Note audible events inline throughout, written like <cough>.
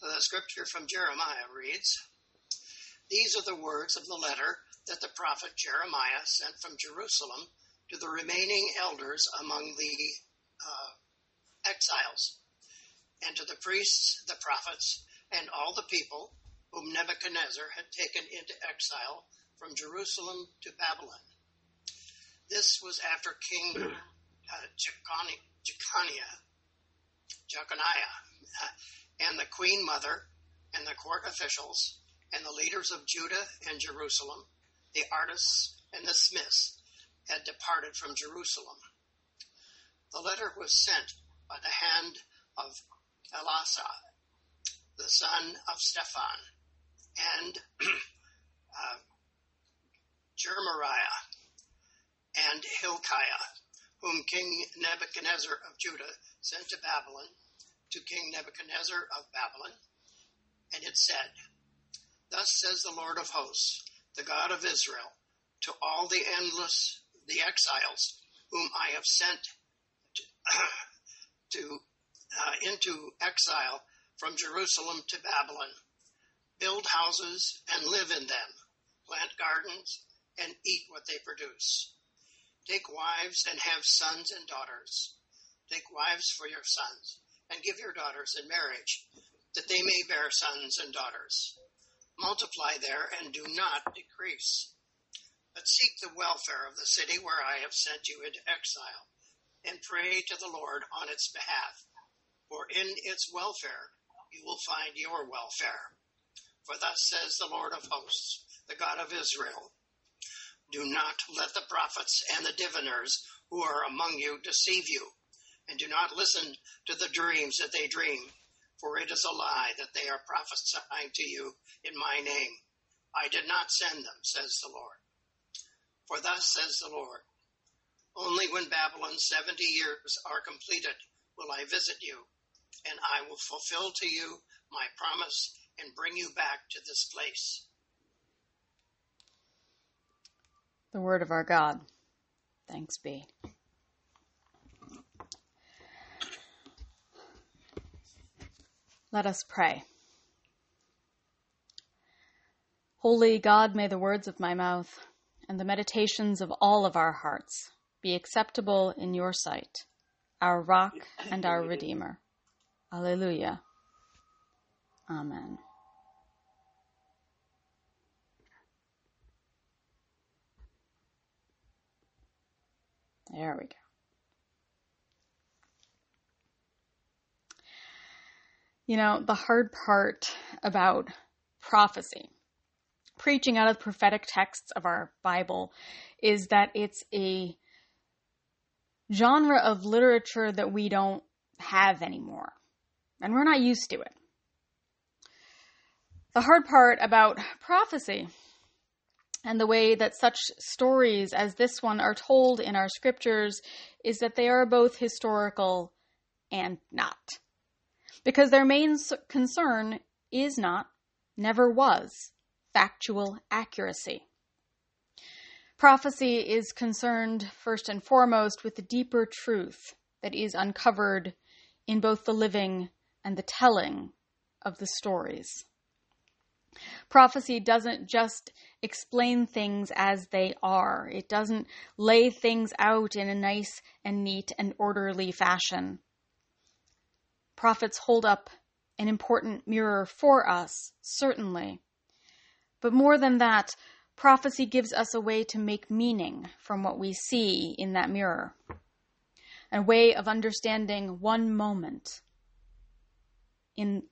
The scripture from Jeremiah reads These are the words of the letter that the prophet Jeremiah sent from Jerusalem to the remaining elders among the uh, exiles, and to the priests, the prophets, and all the people whom Nebuchadnezzar had taken into exile from Jerusalem to Babylon. This was after King uh, Jeconiah, Jeconiah uh, and the queen mother and the court officials and the leaders of Judah and Jerusalem, the artists and the smiths, had departed from Jerusalem. The letter was sent by the hand of Elasa, the son of Shaphan, and <clears throat> uh, Jeremiah and Hilkiah, whom King Nebuchadnezzar of Judah sent to Babylon, to King Nebuchadnezzar of Babylon. And it said, Thus says the Lord of hosts, the God of Israel, to all the endless, the exiles whom I have sent to, <clears throat> to uh, into exile from Jerusalem to Babylon. Build houses and live in them, plant gardens and eat what they produce. Take wives and have sons and daughters. Take wives for your sons and give your daughters in marriage, that they may bear sons and daughters. Multiply there and do not decrease. But seek the welfare of the city where I have sent you into exile, and pray to the Lord on its behalf, for in its welfare you will find your welfare. For thus says the Lord of hosts, the God of Israel Do not let the prophets and the diviners who are among you deceive you, and do not listen to the dreams that they dream, for it is a lie that they are prophesying to you in my name. I did not send them, says the Lord. For thus says the Lord Only when Babylon's 70 years are completed will I visit you, and I will fulfill to you my promise and bring you back to this place. The word of our God. Thanks be. Let us pray. Holy God, may the words of my mouth and the meditations of all of our hearts be acceptable in your sight, our rock and our redeemer. Alleluia. Amen. There we go. You know, the hard part about prophecy, preaching out of prophetic texts of our Bible, is that it's a genre of literature that we don't have anymore. And we're not used to it. The hard part about prophecy and the way that such stories as this one are told in our scriptures is that they are both historical and not. Because their main concern is not, never was, factual accuracy. Prophecy is concerned first and foremost with the deeper truth that is uncovered in both the living and the telling of the stories. Prophecy doesn't just explain things as they are. It doesn't lay things out in a nice and neat and orderly fashion. Prophets hold up an important mirror for us, certainly. But more than that, prophecy gives us a way to make meaning from what we see in that mirror, a way of understanding one moment in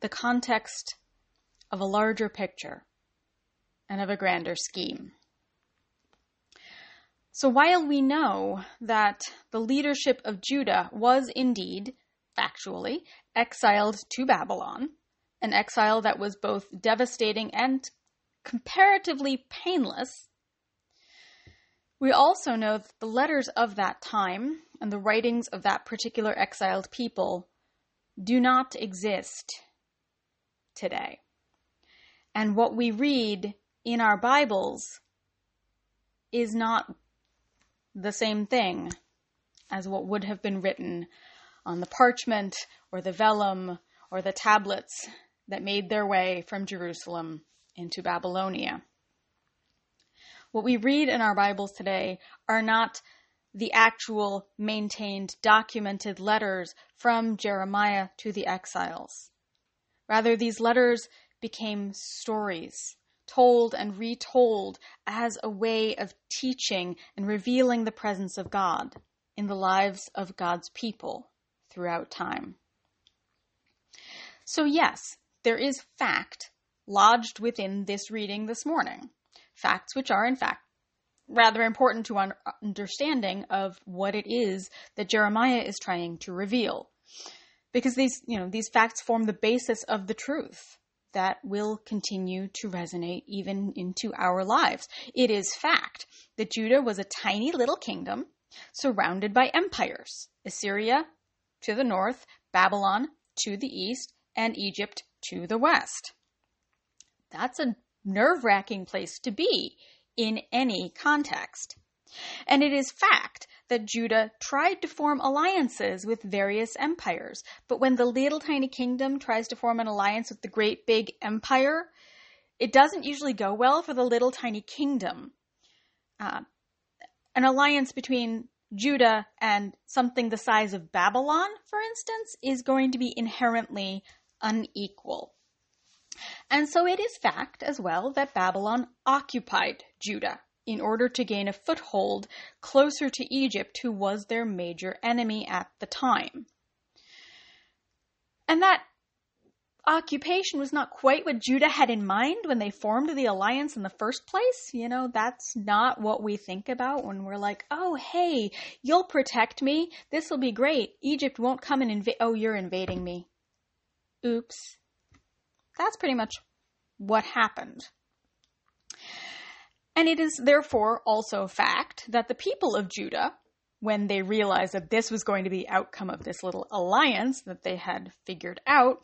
the context of a larger picture and of a grander scheme. So while we know that the leadership of Judah was indeed, factually, exiled to Babylon, an exile that was both devastating and comparatively painless, we also know that the letters of that time and the writings of that particular exiled people do not exist today. And what we read in our Bibles is not the same thing as what would have been written on the parchment or the vellum or the tablets that made their way from Jerusalem into Babylonia. What we read in our Bibles today are not the actual maintained documented letters from Jeremiah to the exiles. Rather, these letters became stories, told and retold as a way of teaching and revealing the presence of God in the lives of God's people throughout time. So, yes, there is fact lodged within this reading this morning. Facts which are, in fact, rather important to un- understanding of what it is that Jeremiah is trying to reveal. Because these, you know, these facts form the basis of the truth that will continue to resonate even into our lives. It is fact that Judah was a tiny little kingdom surrounded by empires Assyria to the north, Babylon to the east, and Egypt to the west. That's a nerve wracking place to be in any context. And it is fact that Judah tried to form alliances with various empires. But when the little tiny kingdom tries to form an alliance with the great big empire, it doesn't usually go well for the little tiny kingdom. Uh, an alliance between Judah and something the size of Babylon, for instance, is going to be inherently unequal. And so it is fact as well that Babylon occupied Judah in order to gain a foothold closer to Egypt, who was their major enemy at the time. And that occupation was not quite what Judah had in mind when they formed the alliance in the first place. You know, that's not what we think about when we're like, oh, hey, you'll protect me. This will be great. Egypt won't come and invade. Oh, you're invading me. Oops. That's pretty much what happened. And it is therefore also a fact that the people of Judah, when they realized that this was going to be the outcome of this little alliance that they had figured out,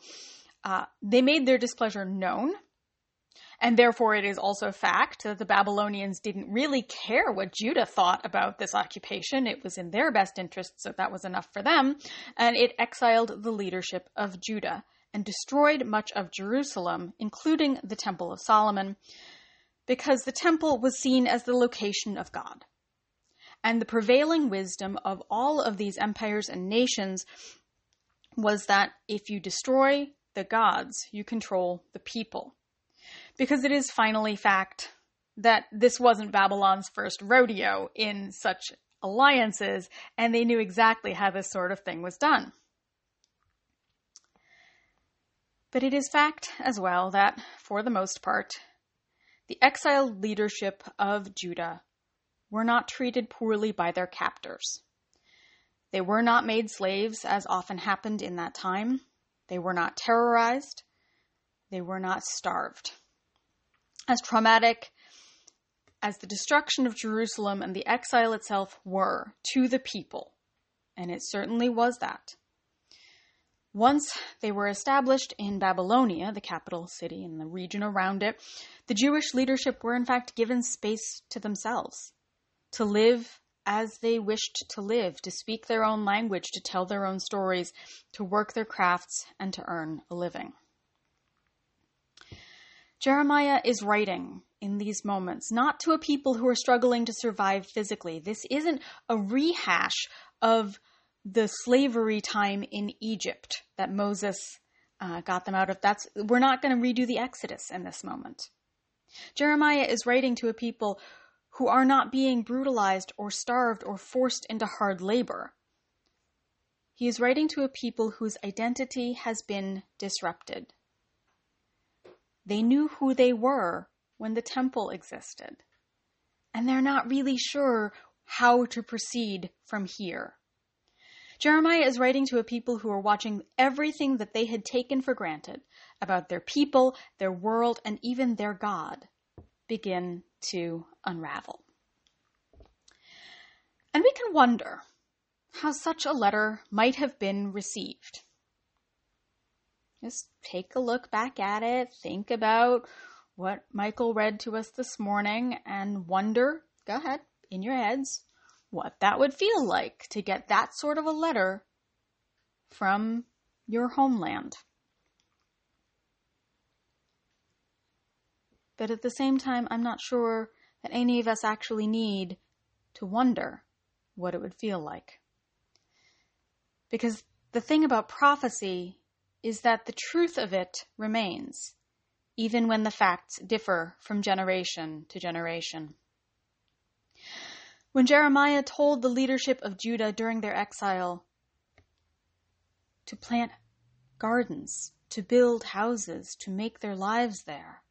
uh, they made their displeasure known. And therefore, it is also a fact that the Babylonians didn't really care what Judah thought about this occupation. It was in their best interest, so that was enough for them. And it exiled the leadership of Judah and destroyed much of Jerusalem, including the Temple of Solomon, because the temple was seen as the location of God. And the prevailing wisdom of all of these empires and nations was that if you destroy the gods, you control the people. Because it is finally fact that this wasn't Babylon's first rodeo in such alliances, and they knew exactly how this sort of thing was done. But it is fact as well that, for the most part, the exiled leadership of Judah were not treated poorly by their captors. They were not made slaves, as often happened in that time. They were not terrorized. They were not starved. As traumatic as the destruction of Jerusalem and the exile itself were to the people, and it certainly was that, once they were established in Babylonia, the capital city and the region around it, the Jewish leadership were in fact given space to themselves to live as they wished to live, to speak their own language, to tell their own stories, to work their crafts, and to earn a living. Jeremiah is writing in these moments, not to a people who are struggling to survive physically. This isn't a rehash of the slavery time in Egypt that Moses uh, got them out of. That's we're not going to redo the Exodus in this moment. Jeremiah is writing to a people who are not being brutalized or starved or forced into hard labor. He is writing to a people whose identity has been disrupted. They knew who they were when the temple existed, and they're not really sure how to proceed from here. Jeremiah is writing to a people who are watching everything that they had taken for granted about their people, their world, and even their God begin to unravel. And we can wonder how such a letter might have been received. Just take a look back at it, think about what Michael read to us this morning, and wonder, go ahead, in your heads, what that would feel like to get that sort of a letter from your homeland. But at the same time, I'm not sure that any of us actually need to wonder what it would feel like. Because the thing about prophecy is that the truth of it remains, even when the facts differ from generation to generation. When Jeremiah told the leadership of Judah during their exile to plant gardens, to build houses, to make their lives there,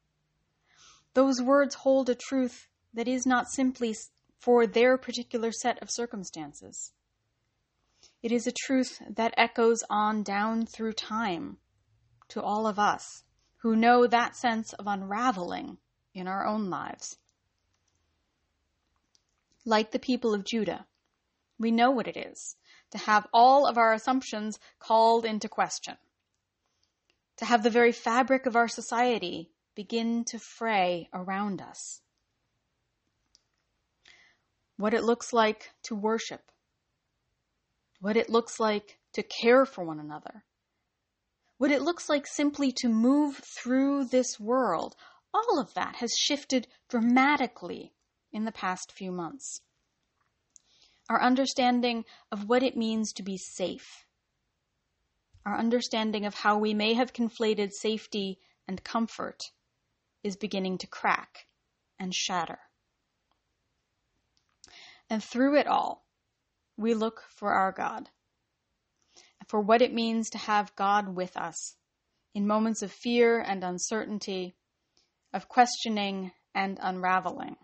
those words hold a truth that is not simply for their particular set of circumstances. It is a truth that echoes on down through time to all of us who know that sense of unraveling in our own lives. Like the people of Judah, we know what it is to have all of our assumptions called into question, to have the very fabric of our society begin to fray around us. What it looks like to worship, what it looks like to care for one another, what it looks like simply to move through this world. All of that has shifted dramatically in the past few months. Our understanding of what it means to be safe, our understanding of how we may have conflated safety and comfort is beginning to crack and shatter. And through it all, we look for our God, for what it means to have God with us in moments of fear and uncertainty, of questioning and unraveling.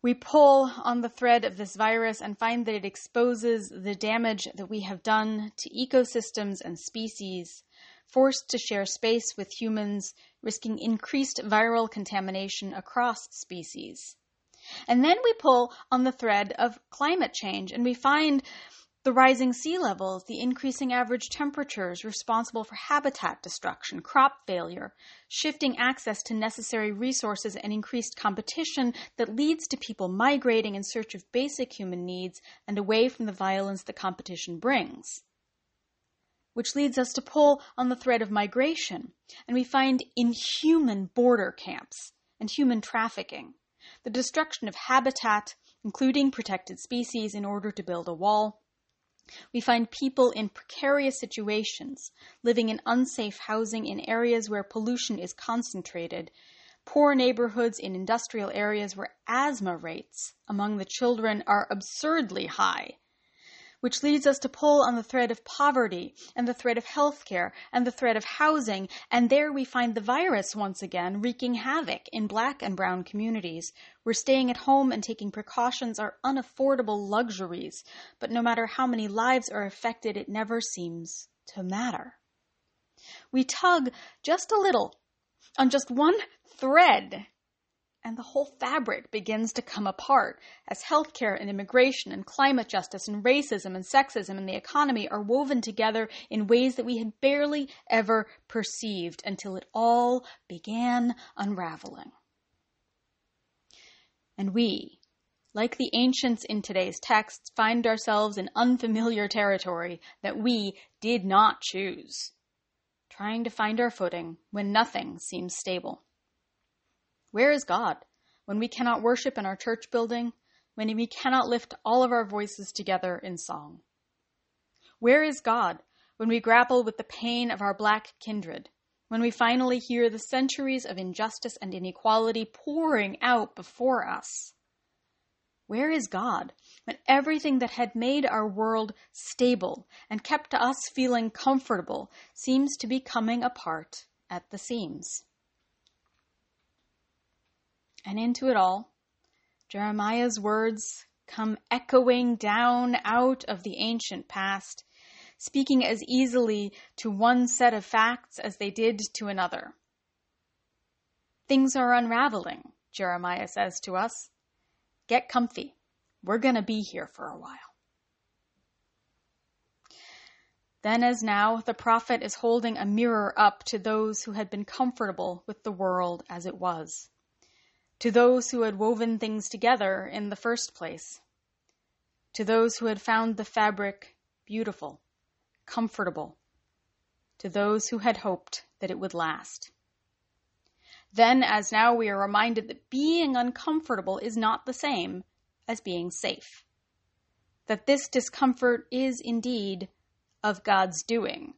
We pull on the thread of this virus and find that it exposes the damage that we have done to ecosystems and species forced to share space with humans, risking increased viral contamination across species. And then we pull on the thread of climate change and we find the rising sea levels, the increasing average temperatures responsible for habitat destruction, crop failure, shifting access to necessary resources, and increased competition that leads to people migrating in search of basic human needs and away from the violence the competition brings which leads us to pull on the thread of migration, and we find inhuman border camps and human trafficking, the destruction of habitat, including protected species, in order to build a wall. We find people in precarious situations, living in unsafe housing in areas where pollution is concentrated, poor neighborhoods in industrial areas where asthma rates among the children are absurdly high, which leads us to pull on the thread of poverty and the thread of healthcare and the thread of housing. And there we find the virus once again wreaking havoc in black and brown communities where staying at home and taking precautions are unaffordable luxuries. But no matter how many lives are affected, it never seems to matter. We tug just a little on just one thread and the whole fabric begins to come apart as healthcare and immigration and climate justice and racism and sexism and the economy are woven together in ways that we had barely ever perceived until it all began unraveling. And we, like the ancients in today's texts, find ourselves in unfamiliar territory that we did not choose, trying to find our footing when nothing seems stable. Where is God when we cannot worship in our church building, when we cannot lift all of our voices together in song? Where is God when we grapple with the pain of our black kindred, when we finally hear the centuries of injustice and inequality pouring out before us? Where is God when everything that had made our world stable and kept us feeling comfortable seems to be coming apart at the seams? And into it all, Jeremiah's words come echoing down out of the ancient past, speaking as easily to one set of facts as they did to another. Things are unraveling, Jeremiah says to us. Get comfy. We're going to be here for a while. Then, as now, the prophet is holding a mirror up to those who had been comfortable with the world as it was to those who had woven things together in the first place, to those who had found the fabric beautiful, comfortable, to those who had hoped that it would last. Then, as now, we are reminded that being uncomfortable is not the same as being safe. That this discomfort is indeed of God's doing,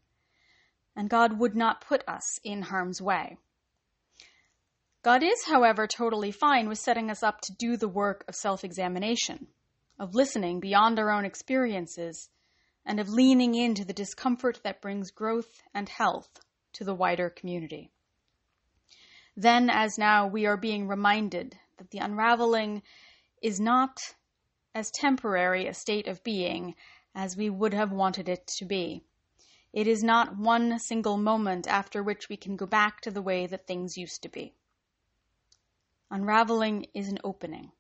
and God would not put us in harm's way. God is, however, totally fine with setting us up to do the work of self examination, of listening beyond our own experiences, and of leaning into the discomfort that brings growth and health to the wider community. Then, as now, we are being reminded that the unraveling is not as temporary a state of being as we would have wanted it to be. It is not one single moment after which we can go back to the way that things used to be. Unraveling is an opening,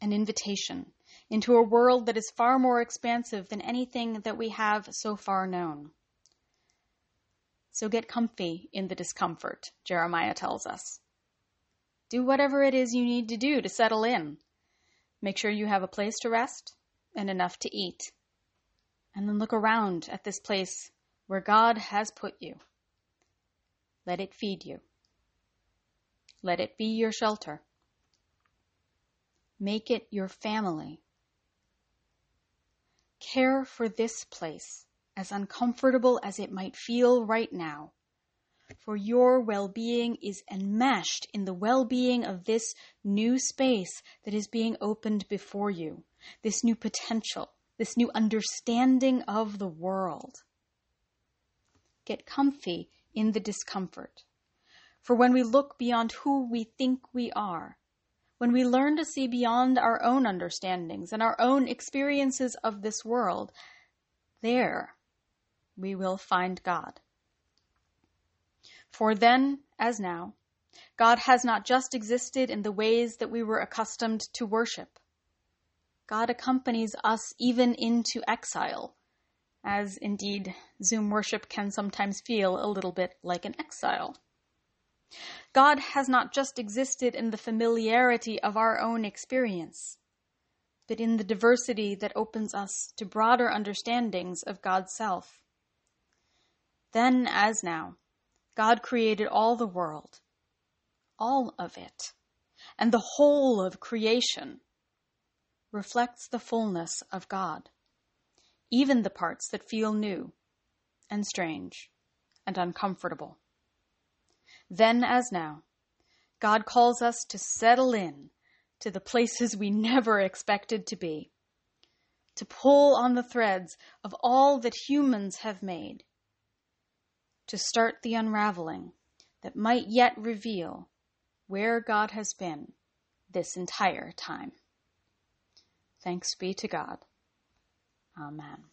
an invitation into a world that is far more expansive than anything that we have so far known. So get comfy in the discomfort, Jeremiah tells us. Do whatever it is you need to do to settle in. Make sure you have a place to rest and enough to eat. And then look around at this place where God has put you. Let it feed you. Let it be your shelter. Make it your family. Care for this place, as uncomfortable as it might feel right now. For your well being is enmeshed in the well being of this new space that is being opened before you, this new potential, this new understanding of the world. Get comfy in the discomfort. For when we look beyond who we think we are, when we learn to see beyond our own understandings and our own experiences of this world, there we will find God. For then, as now, God has not just existed in the ways that we were accustomed to worship. God accompanies us even into exile, as indeed Zoom worship can sometimes feel a little bit like an exile. God has not just existed in the familiarity of our own experience, but in the diversity that opens us to broader understandings of God's self. Then, as now, God created all the world, all of it, and the whole of creation reflects the fullness of God, even the parts that feel new and strange and uncomfortable. Then as now, God calls us to settle in to the places we <laughs> never expected to be, to pull on the threads of all that humans have made, to start the unraveling that might yet reveal where God has been this entire time. Thanks be to God. Amen.